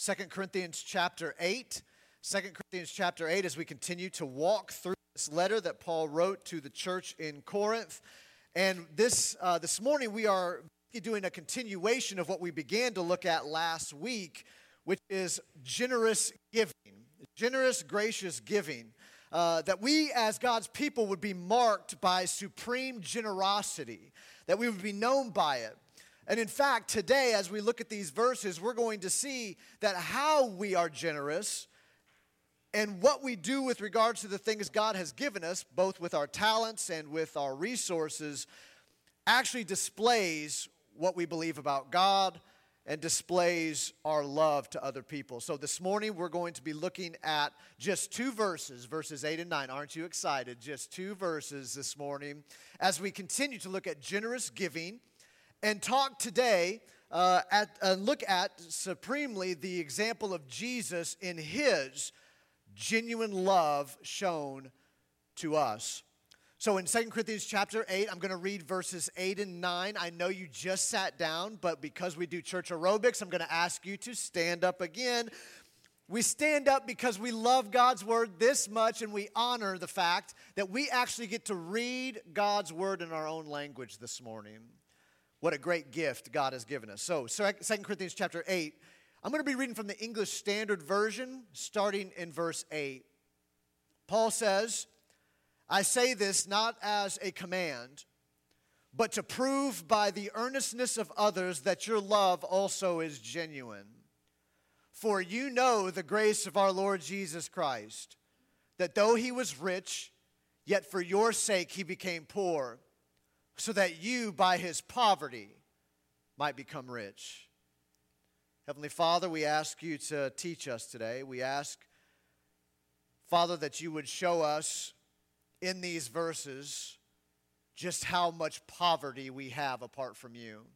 2 Corinthians chapter 8. 2 Corinthians chapter 8 as we continue to walk through this letter that Paul wrote to the church in Corinth. And this, uh, this morning we are doing a continuation of what we began to look at last week, which is generous giving, generous, gracious giving. Uh, that we as God's people would be marked by supreme generosity, that we would be known by it. And in fact, today, as we look at these verses, we're going to see that how we are generous and what we do with regards to the things God has given us, both with our talents and with our resources, actually displays what we believe about God and displays our love to other people. So this morning we're going to be looking at just two verses, verses 8 and 9. Aren't you excited? Just two verses this morning as we continue to look at generous giving and talk today uh, at, uh, look at supremely the example of Jesus in his genuine love shown to us. So in 2 Corinthians chapter 8, I'm going to read verses 8 and 9. I know you just sat down, but because we do church aerobics, I'm going to ask you to stand up again. We stand up because we love God's word this much and we honor the fact that we actually get to read God's word in our own language this morning. What a great gift God has given us. So, 2 Corinthians chapter 8, I'm going to be reading from the English Standard Version, starting in verse 8. Paul says, I say this not as a command, but to prove by the earnestness of others that your love also is genuine. For you know the grace of our Lord Jesus Christ, that though he was rich, yet for your sake he became poor, so that you by his poverty might become rich. Heavenly Father, we ask you to teach us today. We ask, Father, that you would show us in these verses just how much poverty we have apart from you,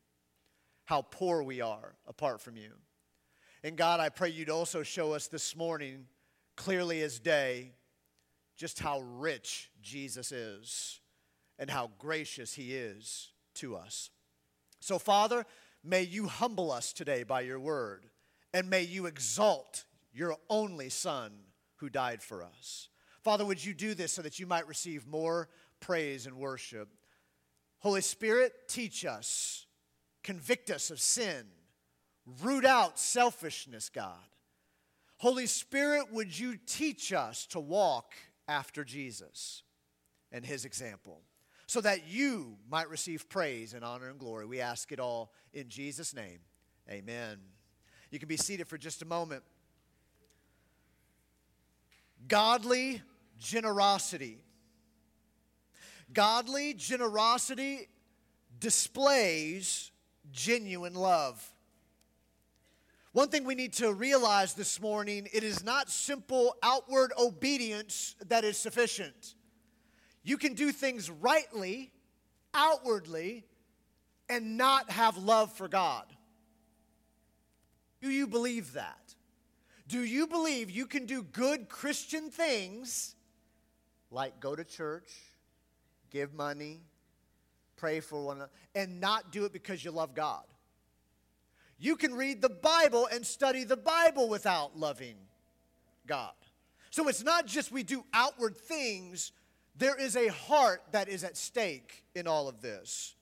how poor we are apart from you. And God, I pray you'd also show us this morning, clearly as day, just how rich Jesus is and how gracious he is to us. So, Father, may you humble us today by your word, and may you exalt your only Son who died for us. Father, would you do this so that you might receive more praise and worship? Holy Spirit, teach us, convict us of sin, root out selfishness, God. Holy Spirit, would you teach us to walk after Jesus and his example so that you might receive praise and honor and glory? We ask it all in Jesus' name. Amen. You can be seated for just a moment. Godly generosity. Godly generosity displays genuine love. One thing we need to realize this morning it is not simple outward obedience that is sufficient. You can do things rightly, outwardly, and not have love for God. Do you believe that? Do you believe you can do good Christian things like go to church, give money, pray for one another, and not do it because you love God? You can read the Bible and study the Bible without loving God. So it's not just we do outward things, there is a heart that is at stake in all of this.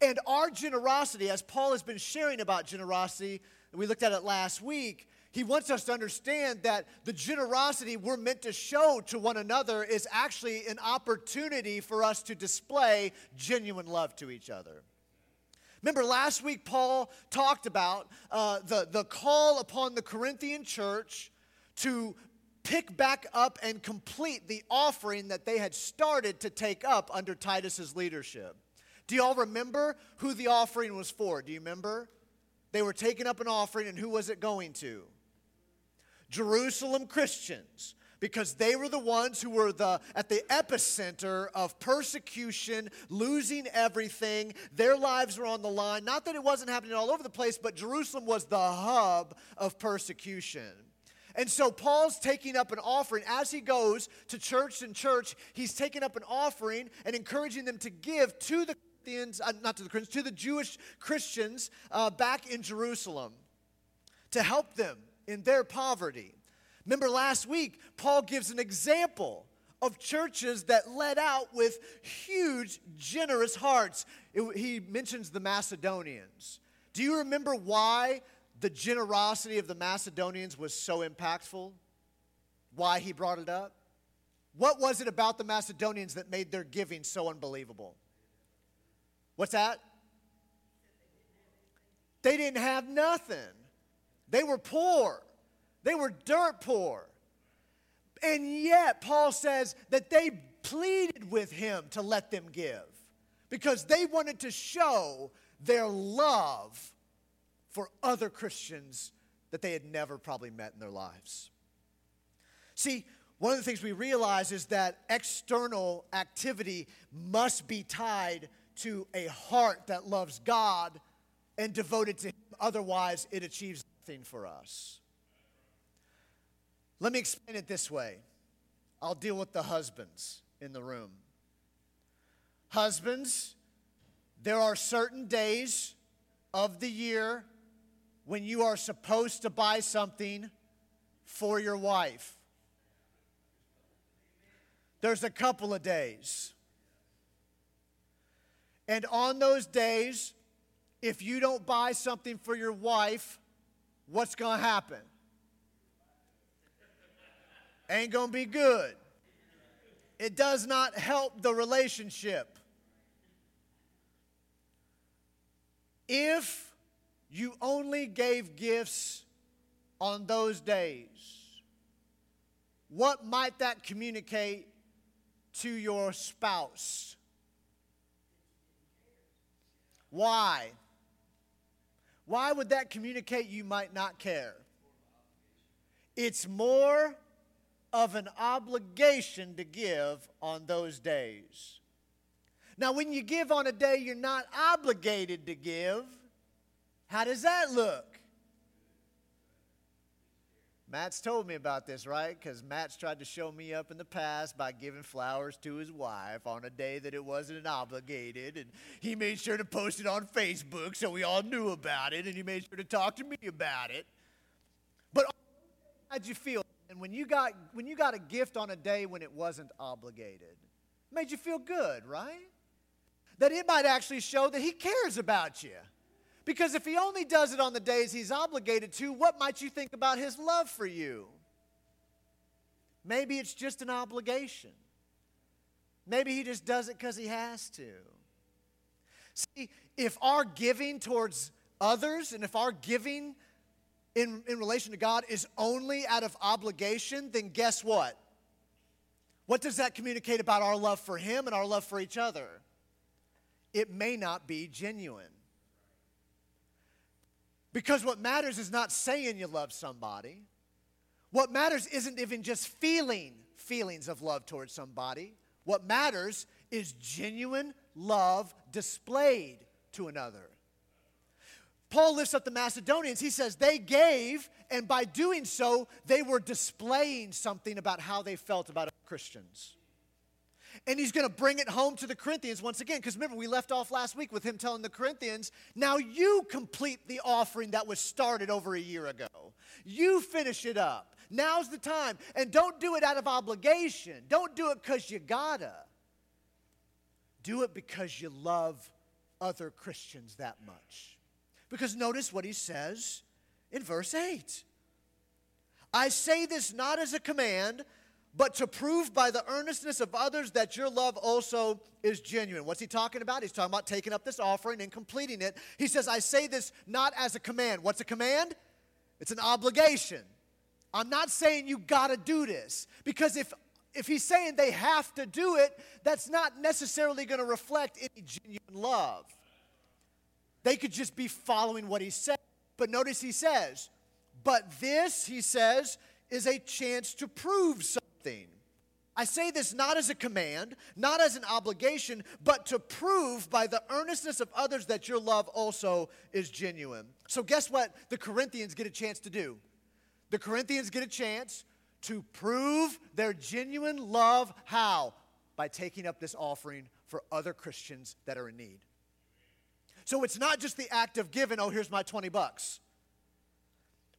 And our generosity, as Paul has been sharing about generosity, we looked at it last week, he wants us to understand that the generosity we're meant to show to one another is actually an opportunity for us to display genuine love to each other. Remember, last week Paul talked about uh, the, the call upon the Corinthian church to pick back up and complete the offering that they had started to take up under Titus's leadership. Do y'all remember who the offering was for? Do you remember? They were taking up an offering, and who was it going to? Jerusalem Christians because they were the ones who were the, at the epicenter of persecution, losing everything. Their lives were on the line. Not that it wasn't happening all over the place, but Jerusalem was the hub of persecution. And so Paul's taking up an offering as he goes to church and church. He's taking up an offering and encouraging them to give to the Corinthians, uh, not to the Corinthians, to the Jewish Christians uh, back in Jerusalem to help them in their poverty. Remember last week, Paul gives an example of churches that led out with huge, generous hearts. It, he mentions the Macedonians. Do you remember why the generosity of the Macedonians was so impactful? Why he brought it up? What was it about the Macedonians that made their giving so unbelievable? What's that? They didn't have nothing. They were poor. They were dirt poor. And yet, Paul says that they pleaded with him to let them give because they wanted to show their love for other Christians that they had never probably met in their lives. See, one of the things we realize is that external activity must be tied to a heart that loves God and devoted to Him. Otherwise, it achieves nothing for us. Let me explain it this way I'll deal with the husbands in the room. Husbands, there are certain days of the year when you are supposed to buy something for your wife. There's a couple of days. And on those days, if you don't buy something for your wife, what's going to happen? Ain't going to be good. It does not help the relationship. If you only gave gifts on those days, what might that communicate to your spouse? Why? Why would that communicate you might not care? It's more of an obligation to give on those days. Now, when you give on a day you're not obligated to give, how does that look? Matt's told me about this, right? Because Matt's tried to show me up in the past by giving flowers to his wife on a day that it wasn't obligated. And he made sure to post it on Facebook so we all knew about it. And he made sure to talk to me about it. But how'd you feel? And when you got when you got a gift on a day when it wasn't obligated, it made you feel good, right? That it might actually show that he cares about you. Because if he only does it on the days he's obligated to, what might you think about his love for you? Maybe it's just an obligation. Maybe he just does it because he has to. See, if our giving towards others and if our giving in, in relation to God is only out of obligation, then guess what? What does that communicate about our love for Him and our love for each other? It may not be genuine. Because what matters is not saying you love somebody. What matters isn't even just feeling feelings of love towards somebody. What matters is genuine love displayed to another. Paul lifts up the Macedonians. He says they gave, and by doing so, they were displaying something about how they felt about Christians. And he's going to bring it home to the Corinthians once again. Because remember, we left off last week with him telling the Corinthians, now you complete the offering that was started over a year ago. You finish it up. Now's the time. And don't do it out of obligation, don't do it because you gotta. Do it because you love other Christians that much. Because notice what he says in verse 8 I say this not as a command, but to prove by the earnestness of others that your love also is genuine. What's he talking about? He's talking about taking up this offering and completing it. He says, I say this not as a command. What's a command? It's an obligation. I'm not saying you got to do this because if if he's saying they have to do it, that's not necessarily going to reflect any genuine love. They could just be following what he said. But notice he says, but this, he says, is a chance to prove something. I say this not as a command, not as an obligation, but to prove by the earnestness of others that your love also is genuine. So, guess what the Corinthians get a chance to do? The Corinthians get a chance to prove their genuine love. How? By taking up this offering for other Christians that are in need. So it's not just the act of giving, oh, here's my 20 bucks.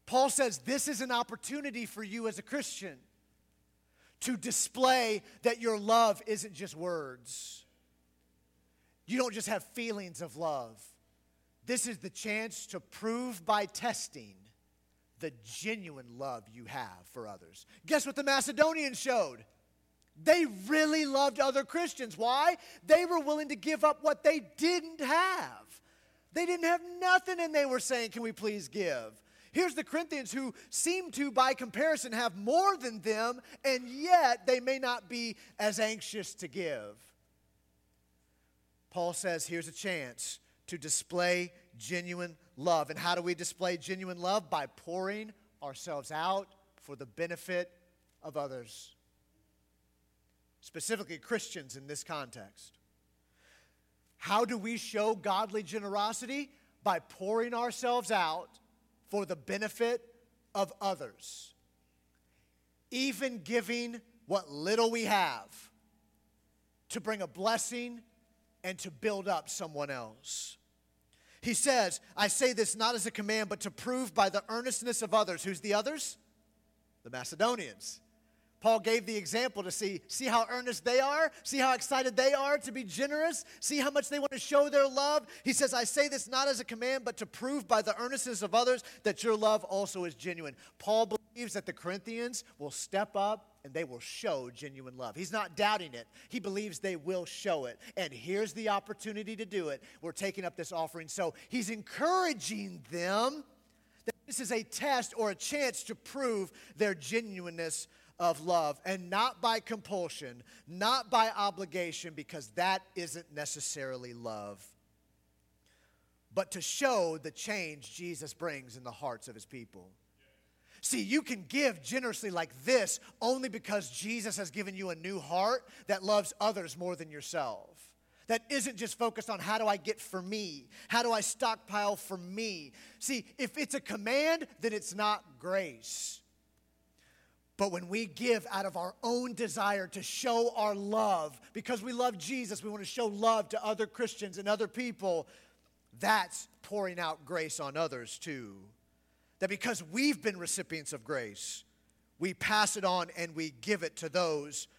Paul says this is an opportunity for you as a Christian to display that your love isn't just words. You don't just have feelings of love. This is the chance to prove by testing the genuine love you have for others. Guess what the Macedonians showed? They really loved other Christians. Why? They were willing to give up what they didn't have. They didn't have nothing, and they were saying, Can we please give? Here's the Corinthians who seem to, by comparison, have more than them, and yet they may not be as anxious to give. Paul says, Here's a chance to display genuine love. And how do we display genuine love? By pouring ourselves out for the benefit of others, specifically Christians in this context. How do we show godly generosity? By pouring ourselves out for the benefit of others. Even giving what little we have to bring a blessing and to build up someone else. He says, I say this not as a command, but to prove by the earnestness of others. Who's the others? The Macedonians. Paul gave the example to see, see how earnest they are, see how excited they are to be generous, see how much they want to show their love. He says, I say this not as a command, but to prove by the earnestness of others that your love also is genuine. Paul believes that the Corinthians will step up and they will show genuine love. He's not doubting it, he believes they will show it. And here's the opportunity to do it. We're taking up this offering. So he's encouraging them that this is a test or a chance to prove their genuineness of love and not by compulsion, not by obligation, because that isn't necessarily love, but to show the change Jesus brings in the hearts of his people. See, you can give generously like this only because Jesus has given you a new heart that loves others more than yourself. That isn't just focused on how do I get for me? How do I stockpile for me? See, if it's a command, then it's not grace. But when we give out of our own desire to show our love, because we love Jesus, we want to show love to other Christians and other people, that's pouring out grace on others too. That because we've been recipients of grace, we pass it on and we give it to those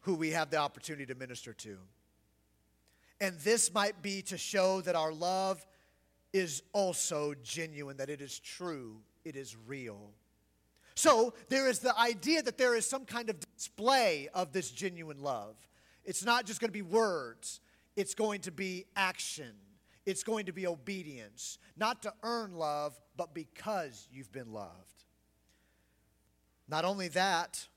who we have the opportunity to minister to. And this might be to show that our love is also genuine, that it is true, it is real. So there is the idea that there is some kind of display of this genuine love. It's not just going to be words, it's going to be action, it's going to be obedience. Not to earn love, but because you've been loved. Not only that,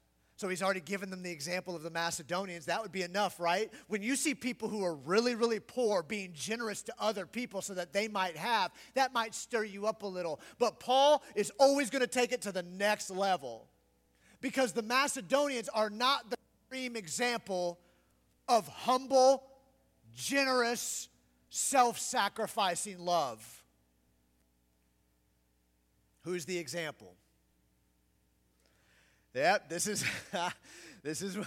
so he's already given them the example of the Macedonians. That would be enough, right? When you see people who are really, really poor being generous to other people so that they might have, that might stir you up a little. But Paul is always going to take it to the next level because the Macedonians are not the extreme example of humble, generous, self sacrificing love. Who's the example? Yep, this is this is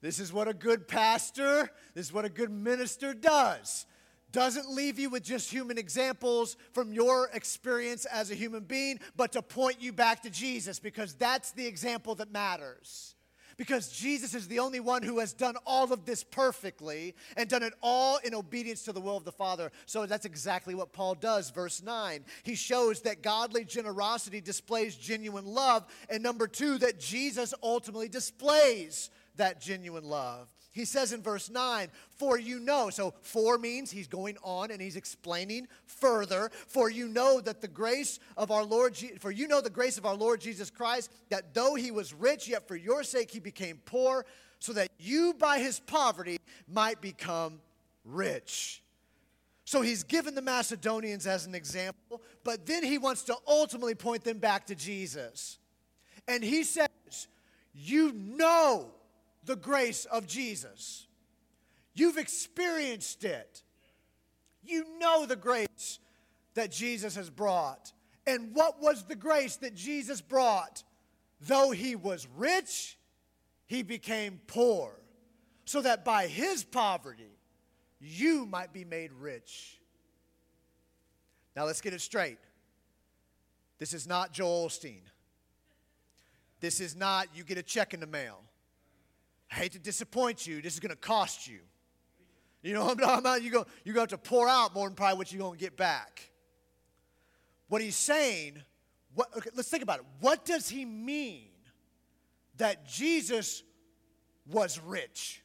this is what a good pastor, this is what a good minister does. Doesn't leave you with just human examples from your experience as a human being, but to point you back to Jesus because that's the example that matters because Jesus is the only one who has done all of this perfectly and done it all in obedience to the will of the Father. So that's exactly what Paul does. Verse 9, he shows that godly generosity displays genuine love, and number two, that Jesus ultimately displays that genuine love. He says in verse 9, For you know, so for means he's going on and he's explaining further, for you know that the grace of our Lord, for you know the grace of our Lord Jesus Christ, that though he was rich, yet for your sake he became poor, so that you by his poverty might become rich. So he's given the Macedonians as an example, but then he wants to ultimately point them back to Jesus. And he says, You know the grace of Jesus. You've experienced it. You know the grace that Jesus has brought. And what was the grace that Jesus brought? Though he was rich, he became poor, so that by his poverty, you might be made rich. Now let's get it straight. This is not Joel Osteen. This is not you get a check in the mail. I hate to disappoint you. This is going to cost you. You know what I'm talking about? You're going to have to pour out more than probably what you're going to get back. What he's saying, what, okay, let's think about it. What does he mean that Jesus was rich?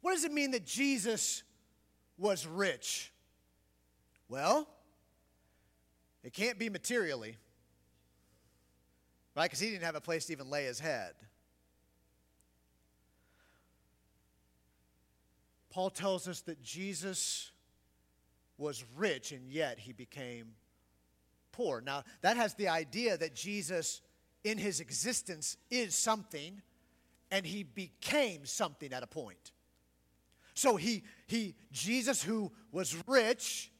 What does it mean that Jesus was rich? Well, it can't be materially, right? Because he didn't have a place to even lay his head. Paul tells us that Jesus was rich and yet he became poor. Now, that has the idea that Jesus, in his existence, is something and he became something at a point. So he, he Jesus, who was rich,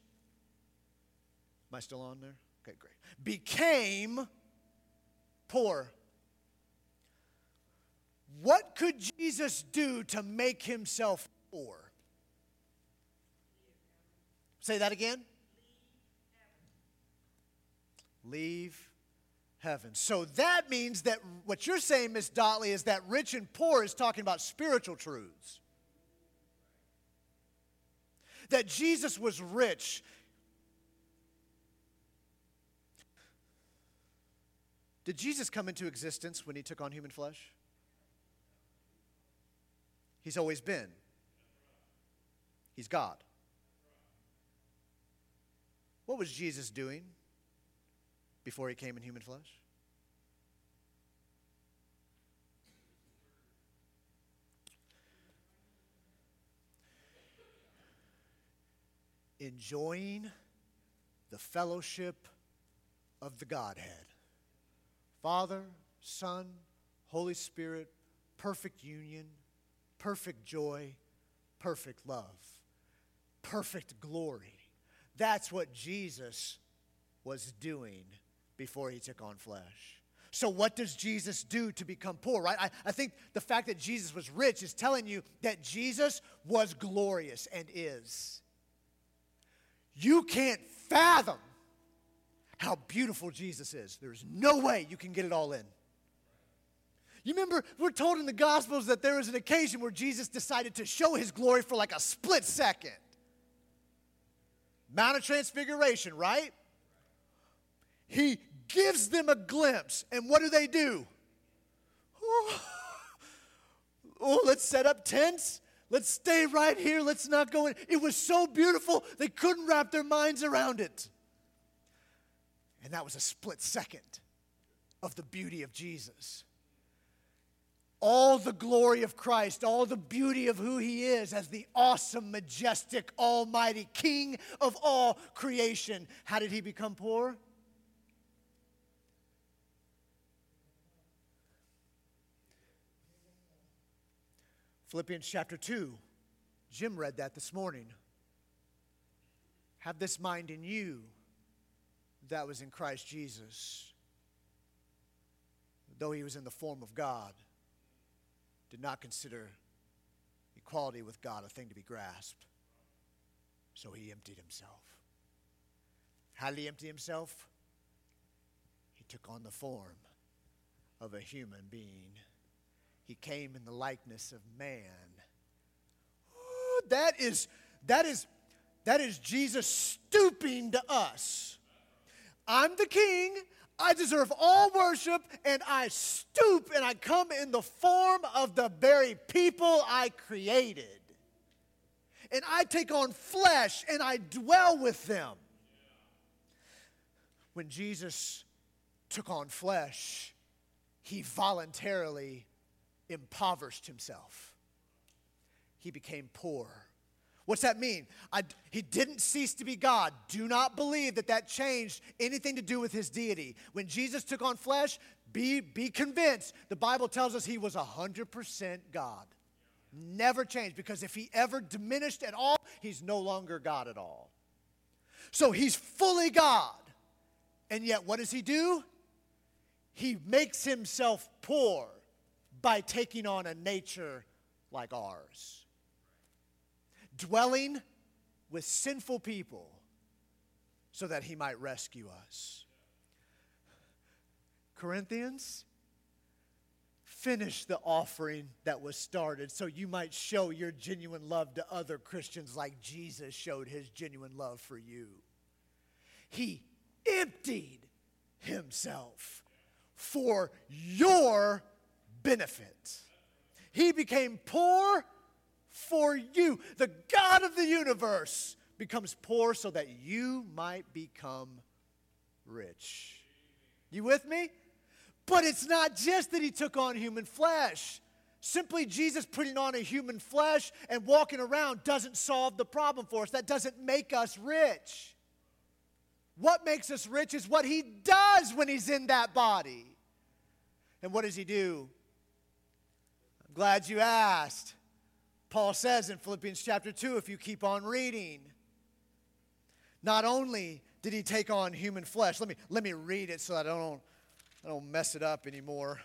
am I still on there? Okay, great. Became poor. What could Jesus do to make himself poor? Say that again. Leave heaven. So that means that what you're saying, Miss Dotley, is that rich and poor is talking about spiritual truths that Jesus was rich. Did Jesus come into existence when he took on human flesh? He's always been. He's God. What was Jesus doing before he came in human flesh? enjoying the fellowship of the Godhead Father, Son, Holy Spirit, perfect union, perfect joy, perfect love, perfect glory. That's what Jesus was doing before he took on flesh. So, what does Jesus do to become poor, right? I, I think the fact that Jesus was rich is telling you that Jesus was glorious and is. You can't fathom how beautiful Jesus is. There's no way you can get it all in. You remember, we're told in the Gospels that there was an occasion where Jesus decided to show his glory for like a split second. Mount of Transfiguration, right? He gives them a glimpse, and what do they do? Oh, let's set up tents Let's stay right here. Let's not go in. It was so beautiful, they couldn't wrap their minds around it. And that was a split second of the beauty of Jesus. All the glory of Christ, all the beauty of who He is as the awesome, majestic, almighty King of all creation. How did He become poor? Philippians chapter 2. Jim read that this morning. Have this mind in you that was in Christ Jesus. Though he was in the form of God, did not consider equality with God a thing to be grasped. So he emptied himself. How did he empty himself? He took on the form of a human being he came in the likeness of man. Ooh, that is that is that is Jesus stooping to us. I'm the king. I deserve all worship, and I stoop and I come in the form of the very people I created. And I take on flesh and I dwell with them. When Jesus took on flesh, he voluntarily impoverished himself. He became poor. What's that mean? I, he didn't cease to be God. Do not believe that that changed anything to do with his deity. When Jesus took on flesh, be, be convinced. The Bible tells us he was 100% God. Never changed because if he ever diminished at all, he's no longer God at all. So he's fully God. And yet, what does he do? He makes himself poor by taking on a nature like ours. Dwelling with sinful people so that he might rescue us. Corinthians, finish the offering that was started so you might show your genuine love to other Christians like Jesus showed his genuine love for you. He emptied himself for your benefit. He became poor for you. The God of the universe becomes poor so that you might become rich. You with me? But it's not just that he took on human flesh. Simply Jesus putting on a human flesh and walking around doesn't solve the problem for us. That doesn't make us rich. What makes us rich is what he does when he's in that body. And what does he do? I'm glad you asked. Paul says in Philippians chapter 2, if you keep on reading, not only did he take on human flesh, let me, let me read it so I don't, I don't mess it up anymore.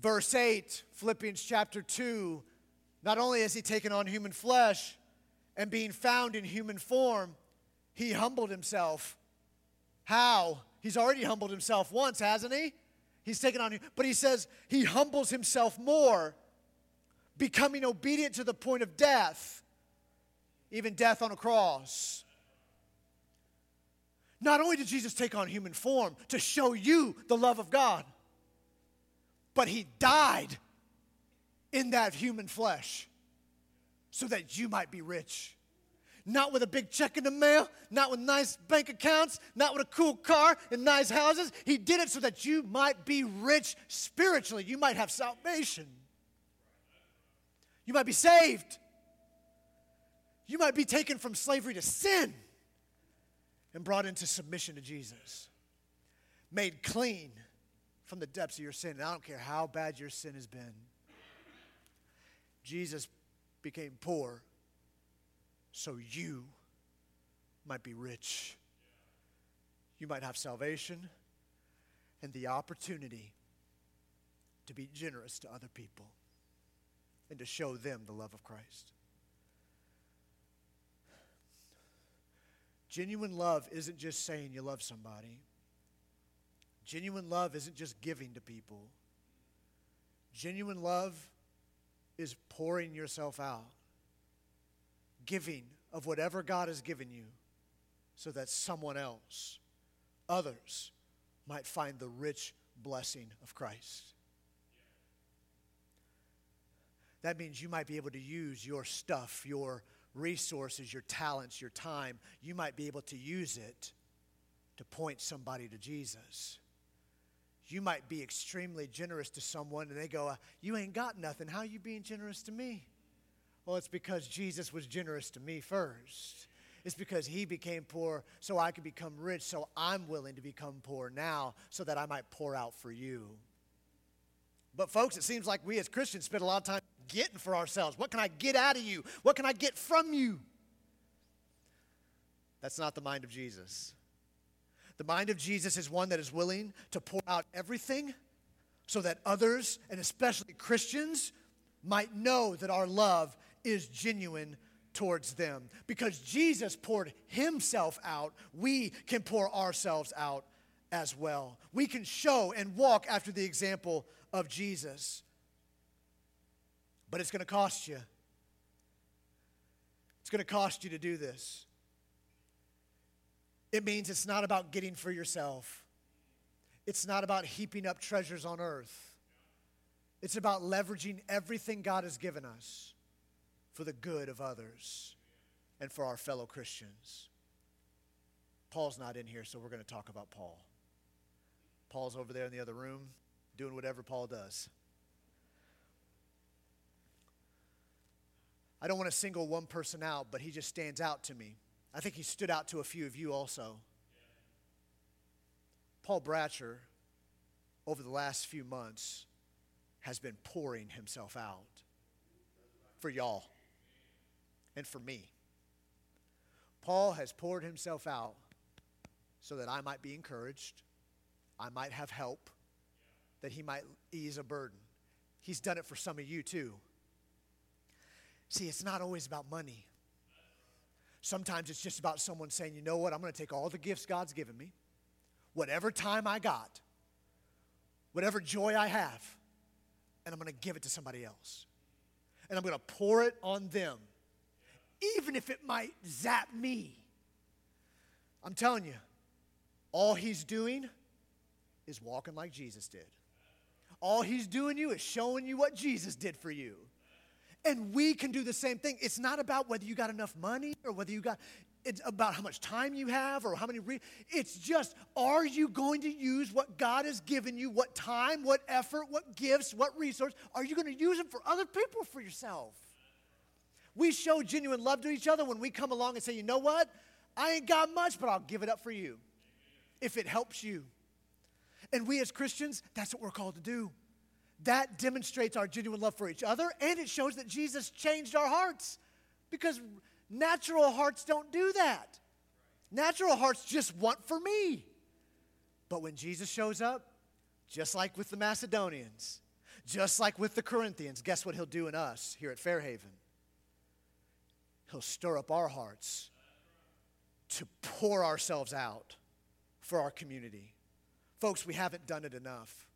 Verse 8, Philippians chapter 2, not only has he taken on human flesh, and being found in human form, he humbled himself. How? He's already humbled himself once, hasn't he? He's taken on, you. but he says he humbles himself more, becoming obedient to the point of death, even death on a cross. Not only did Jesus take on human form to show you the love of God, but he died in that human flesh so that you might be rich. Not with a big check in the mail, not with nice bank accounts, not with a cool car and nice houses. He did it so that you might be rich spiritually. You might have salvation. You might be saved. You might be taken from slavery to sin and brought into submission to Jesus. Made clean from the depths of your sin. And I don't care how bad your sin has been. Jesus became poor so you might be rich. You might have salvation and the opportunity to be generous to other people and to show them the love of Christ. Genuine love isn't just saying you love somebody. Genuine love isn't just giving to people. Genuine love is pouring yourself out, giving of whatever God has given you so that someone else, others, might find the rich blessing of Christ. That means you might be able to use your stuff, your resources, your talents, your time. You might be able to use it to point somebody to Jesus you might be extremely generous to someone and they go, uh, You ain't got nothing. How you being generous to me? Well, it's because Jesus was generous to me first. It's because he became poor so I could become rich, so I'm willing to become poor now so that I might pour out for you. But, folks, it seems like we as Christians spend a lot of time getting for ourselves. What can I get out of you? What can I get from you? That's not the mind of Jesus. The mind of Jesus is one that is willing to pour out everything so that others, and especially Christians, might know that our love is genuine towards them. Because Jesus poured himself out, we can pour ourselves out as well. We can show and walk after the example of Jesus. But it's going to cost you. It's going to cost you to do this. It means it's not about getting for yourself. It's not about heaping up treasures on earth. It's about leveraging everything God has given us for the good of others and for our fellow Christians. Paul's not in here, so we're going to talk about Paul. Paul's over there in the other room doing whatever Paul does. I don't want to single one person out, but he just stands out to me. I think he stood out to a few of you also. Paul Bratcher, over the last few months, has been pouring himself out for y'all and for me. Paul has poured himself out so that I might be encouraged, I might have help, that he might ease a burden. He's done it for some of you too. See, it's not always about money. Sometimes it's just about someone saying, you know what, I'm going to take all the gifts God's given me, whatever time I got, whatever joy I have, and I'm going to give it to somebody else. And I'm going to pour it on them, even if it might zap me. I'm telling you, all he's doing is walking like Jesus did. All he's doing you is showing you what Jesus did for you. And we can do the same thing. It's not about whether you got enough money or whether you got, it's about how much time you have or how many. Re- it's just, are you going to use what God has given you? What time, what effort, what gifts, what resource? Are you going to use them for other people, for yourself? We show genuine love to each other when we come along and say, you know what? I ain't got much, but I'll give it up for you if it helps you. And we as Christians, that's what we're called to do. That demonstrates our genuine love for each other, and it shows that Jesus changed our hearts because natural hearts don't do that. Natural hearts just want for me. But when Jesus shows up, just like with the Macedonians, just like with the Corinthians, guess what he'll do in us here at Fairhaven? He'll stir up our hearts to pour ourselves out for our community. Folks, we haven't done it enough.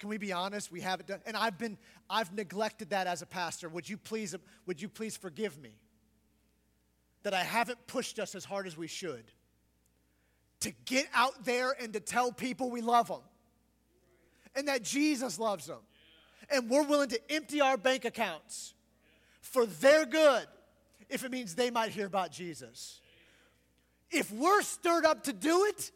Can we be honest? We haven't done, and I've been, I've neglected that as a pastor. Would you please, would you please forgive me that I haven't pushed us as hard as we should to get out there and to tell people we love them and that Jesus loves them, and we're willing to empty our bank accounts for their good if it means they might hear about Jesus. If we're stirred up to do it,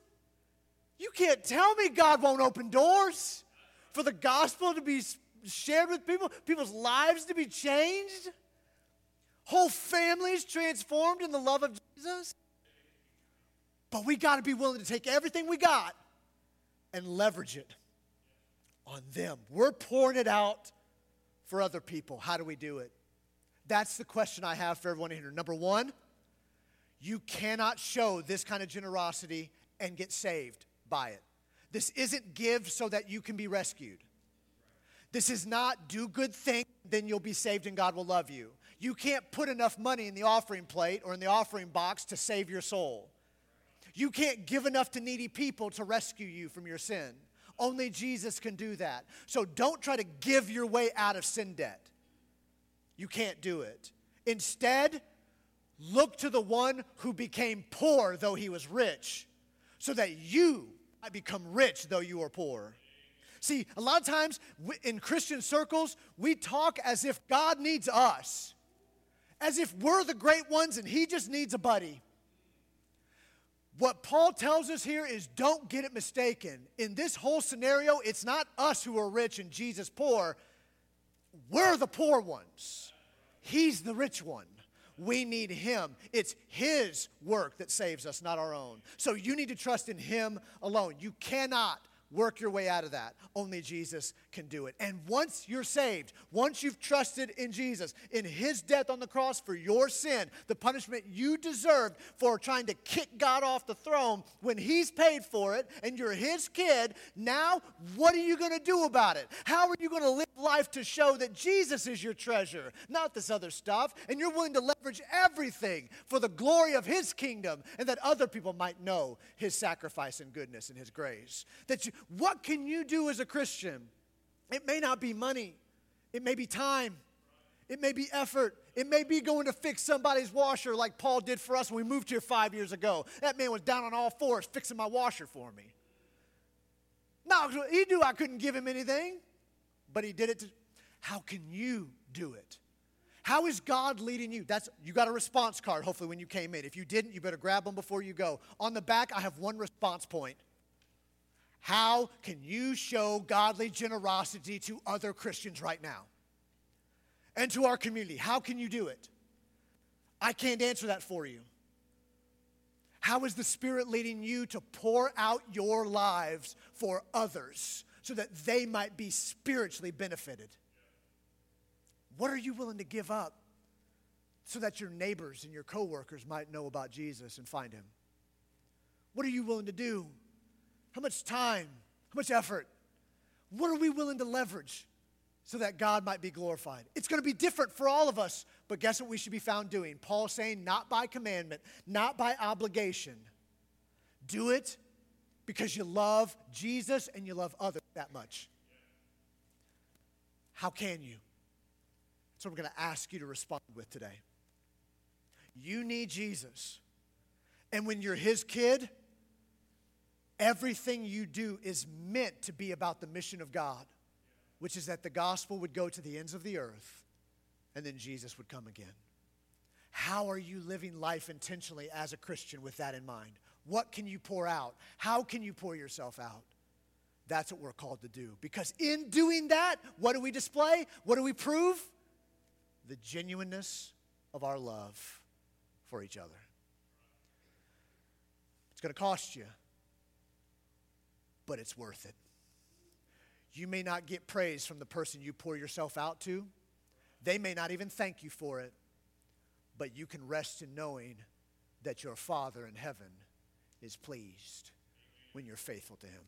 you can't tell me God won't open doors for the gospel to be shared with people, people's lives to be changed, whole families transformed in the love of Jesus. But we got to be willing to take everything we got and leverage it on them. We're pouring it out for other people. How do we do it? That's the question I have for everyone here. Number one, you cannot show this kind of generosity and get saved by it. This isn't give so that you can be rescued. This is not do good things, then you'll be saved and God will love you. You can't put enough money in the offering plate or in the offering box to save your soul. You can't give enough to needy people to rescue you from your sin. Only Jesus can do that. So don't try to give your way out of sin debt. You can't do it. Instead, look to the one who became poor though he was rich, so that you might become rich though you are poor. See, a lot of times in Christian circles, we talk as if God needs us, as if we're the great ones and He just needs a buddy. What Paul tells us here is don't get it mistaken. In this whole scenario, it's not us who are rich and Jesus poor. We're the poor ones. He's the rich one. We need Him. It's His work that saves us, not our own. So you need to trust in Him alone. You cannot work your way out of that. Only Jesus can do it. And once you're saved, once you've trusted in Jesus, in his death on the cross for your sin, the punishment you deserved for trying to kick God off the throne, when he's paid for it and you're his kid, now what are you going to do about it? How are you going to live life to show that Jesus is your treasure, not this other stuff? And you're willing to leverage everything for the glory of his kingdom and that other people might know his sacrifice and goodness and his grace. That you, what can you do as a Christian? It may not be money, it may be time, it may be effort, it may be going to fix somebody's washer like Paul did for us when we moved here five years ago. That man was down on all fours fixing my washer for me. No, he knew I couldn't give him anything, but he did it to. How can you do it? How is God leading you? That's you got a response card hopefully when you came in. If you didn't, you better grab them before you go. On the back I have one response point. How can you show godly generosity to other Christians right now? And to our community? How can you do it? I can't answer that for you. How is the Spirit leading you to pour out your lives for others so that they might be spiritually benefited? What are you willing to give up so that your neighbors and your coworkers might know about Jesus and find him? What are you willing to do how much time? How much effort? What are we willing to leverage so that God might be glorified. It's going to be different for all of us, but guess what we should be found doing? Paul saying, not by commandment, not by obligation. Do it because you love Jesus and you love others that much. How can you? That's what I'm going to ask you to respond with today. You need Jesus. And when you're his kid, everything you do is meant to be about the mission of God, which is that the gospel would go to the ends of the earth and then Jesus would come again. How are you living life intentionally as a Christian with that in mind? What can you pour out? How can you pour yourself out? That's what we're called to do. Because in doing that, what do we display? What do we prove? The genuineness of our love for each other. It's going to cost you, but it's worth it. You may not get praise from the person you pour yourself out to, they may not even thank you for it, but you can rest in knowing that your Father in heaven is pleased when you're faithful to Him.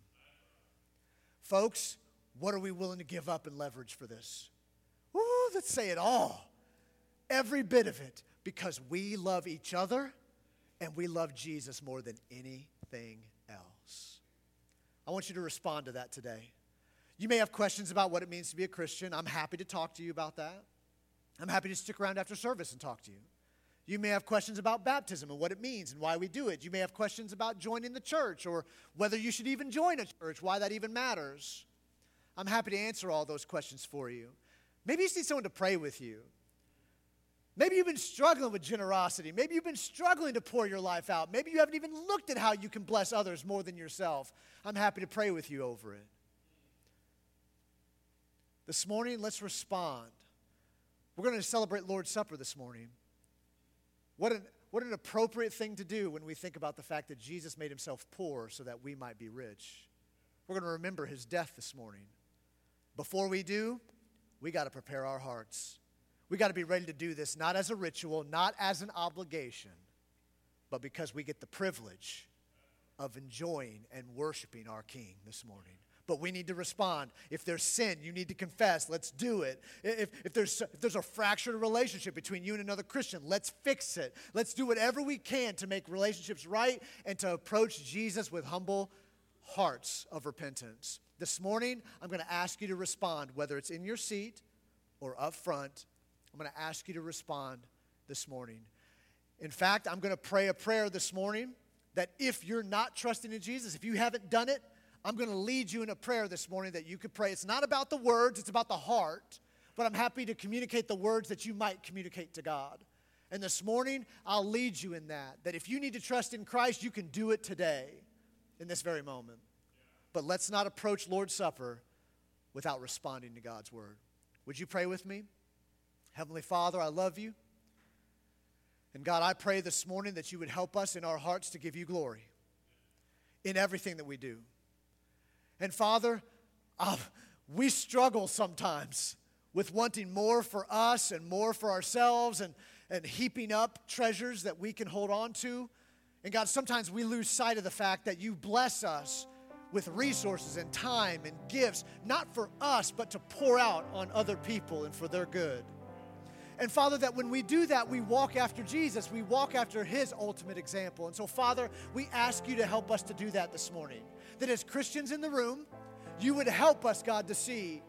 Folks, what are we willing to give up and leverage for this? Woo, let's say it all. Every bit of it, because we love each other and we love Jesus more than anything. I want you to respond to that today. You may have questions about what it means to be a Christian. I'm happy to talk to you about that. I'm happy to stick around after service and talk to you. You may have questions about baptism and what it means and why we do it. You may have questions about joining the church or whether you should even join a church, why that even matters. I'm happy to answer all those questions for you. Maybe you need someone to pray with you. Maybe you've been struggling with generosity. Maybe you've been struggling to pour your life out. Maybe you haven't even looked at how you can bless others more than yourself. I'm happy to pray with you over it. This morning, let's respond. We're going to celebrate Lord's Supper this morning. What an, what an appropriate thing to do when we think about the fact that Jesus made himself poor so that we might be rich. We're going to remember his death this morning. Before we do, we got to prepare our hearts. We got to be ready to do this not as a ritual, not as an obligation, but because we get the privilege of enjoying and worshiping our King this morning but we need to respond. If there's sin, you need to confess. Let's do it. If, if, there's, if there's a fractured relationship between you and another Christian, let's fix it. Let's do whatever we can to make relationships right and to approach Jesus with humble hearts of repentance. This morning, I'm going to ask you to respond, whether it's in your seat or up front. I'm going to ask you to respond this morning. In fact, I'm going to pray a prayer this morning that if you're not trusting in Jesus, if you haven't done it, I'm going to lead you in a prayer this morning that you could pray. It's not about the words, it's about the heart, but I'm happy to communicate the words that you might communicate to God. And this morning, I'll lead you in that. That if you need to trust in Christ, you can do it today, in this very moment. But let's not approach Lord's Supper without responding to God's word. Would you pray with me? Heavenly Father, I love you. And God, I pray this morning that you would help us in our hearts to give you glory in everything that we do. And Father, uh, we struggle sometimes with wanting more for us and more for ourselves and, and heaping up treasures that we can hold on to. And God, sometimes we lose sight of the fact that you bless us with resources and time and gifts, not for us, but to pour out on other people and for their good. And Father, that when we do that, we walk after Jesus, we walk after His ultimate example. And so, Father, we ask you to help us to do that this morning that as Christians in the room, you would help us, God, to see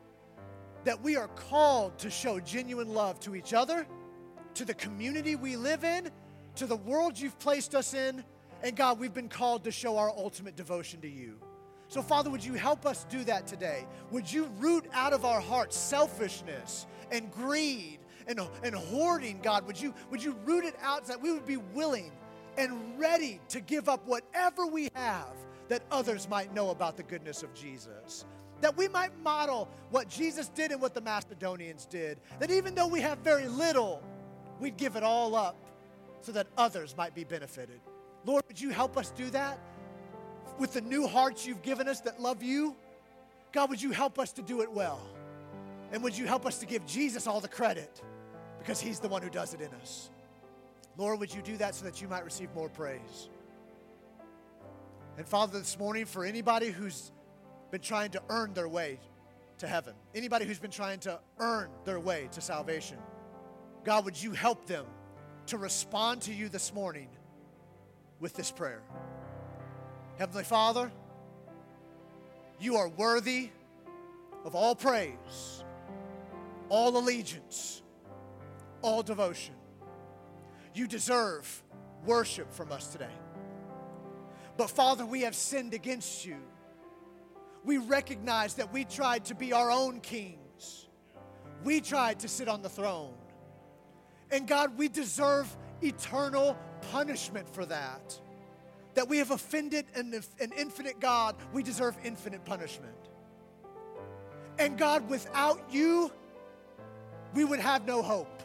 that we are called to show genuine love to each other, to the community we live in, to the world you've placed us in, and God, we've been called to show our ultimate devotion to you. So, Father, would you help us do that today? Would you root out of our hearts selfishness and greed and, and hoarding, God? Would you, would you root it out so that we would be willing and ready to give up whatever we have that others might know about the goodness of Jesus. That we might model what Jesus did and what the Macedonians did. That even though we have very little, we'd give it all up so that others might be benefited. Lord, would you help us do that with the new hearts you've given us that love you? God, would you help us to do it well? And would you help us to give Jesus all the credit because he's the one who does it in us? Lord, would you do that so that you might receive more praise? And Father, this morning, for anybody who's been trying to earn their way to heaven. Anybody who's been trying to earn their way to salvation. God, would you help them to respond to you this morning with this prayer? Heavenly Father, you are worthy of all praise, all allegiance, all devotion. You deserve worship from us today. But Father, we have sinned against you. We recognize that we tried to be our own kings. We tried to sit on the throne. And God, we deserve eternal punishment for that. That we have offended an, an infinite God, we deserve infinite punishment. And God, without you, we would have no hope.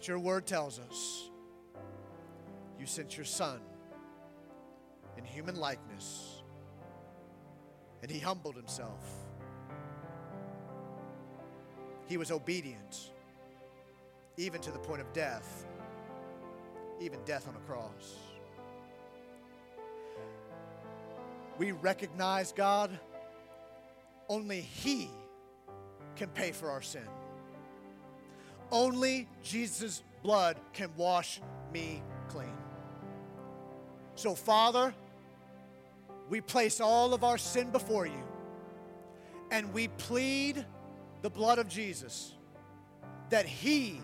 But your word tells us you sent your son in human likeness, and he humbled himself. He was obedient, even to the point of death, even death on a cross. We recognize, God, only He can pay for our sin. Only Jesus' blood can wash me clean. So, Father, we place all of our sin before you and we plead the blood of Jesus that He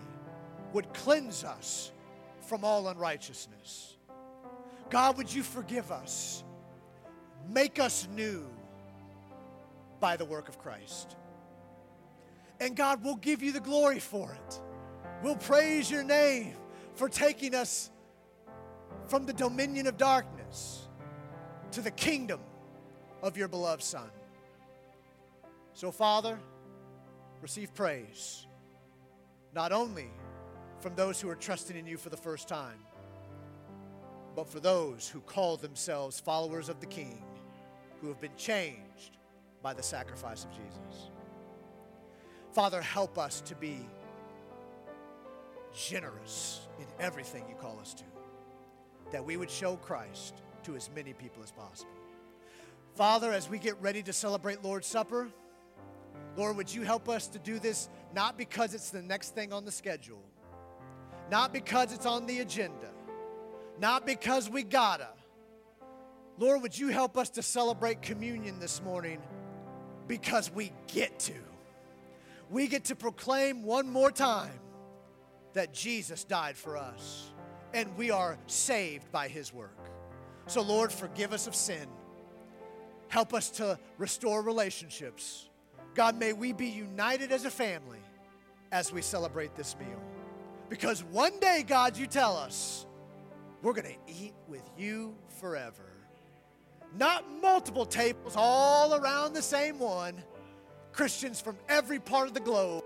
would cleanse us from all unrighteousness. God, would you forgive us? Make us new by the work of Christ. And God, we'll give you the glory for it. We'll praise your name for taking us from the dominion of darkness to the kingdom of your beloved Son. So, Father, receive praise, not only from those who are trusting in you for the first time, but for those who call themselves followers of the King, who have been changed by the sacrifice of Jesus. Father, help us to be generous in everything you call us to, that we would show Christ to as many people as possible. Father, as we get ready to celebrate Lord's Supper, Lord, would you help us to do this not because it's the next thing on the schedule, not because it's on the agenda, not because we gotta. Lord, would you help us to celebrate communion this morning because we get to? We get to proclaim one more time that Jesus died for us and we are saved by his work. So, Lord, forgive us of sin. Help us to restore relationships. God, may we be united as a family as we celebrate this meal. Because one day, God, you tell us we're going to eat with you forever. Not multiple tables all around the same one. Christians from every part of the globe,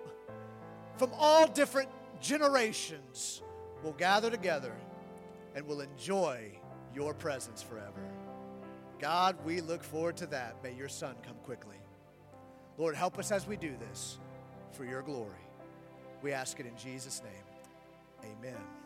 from all different generations, will gather together and will enjoy your presence forever. God, we look forward to that. May your Son come quickly. Lord, help us as we do this for your glory. We ask it in Jesus' name. Amen.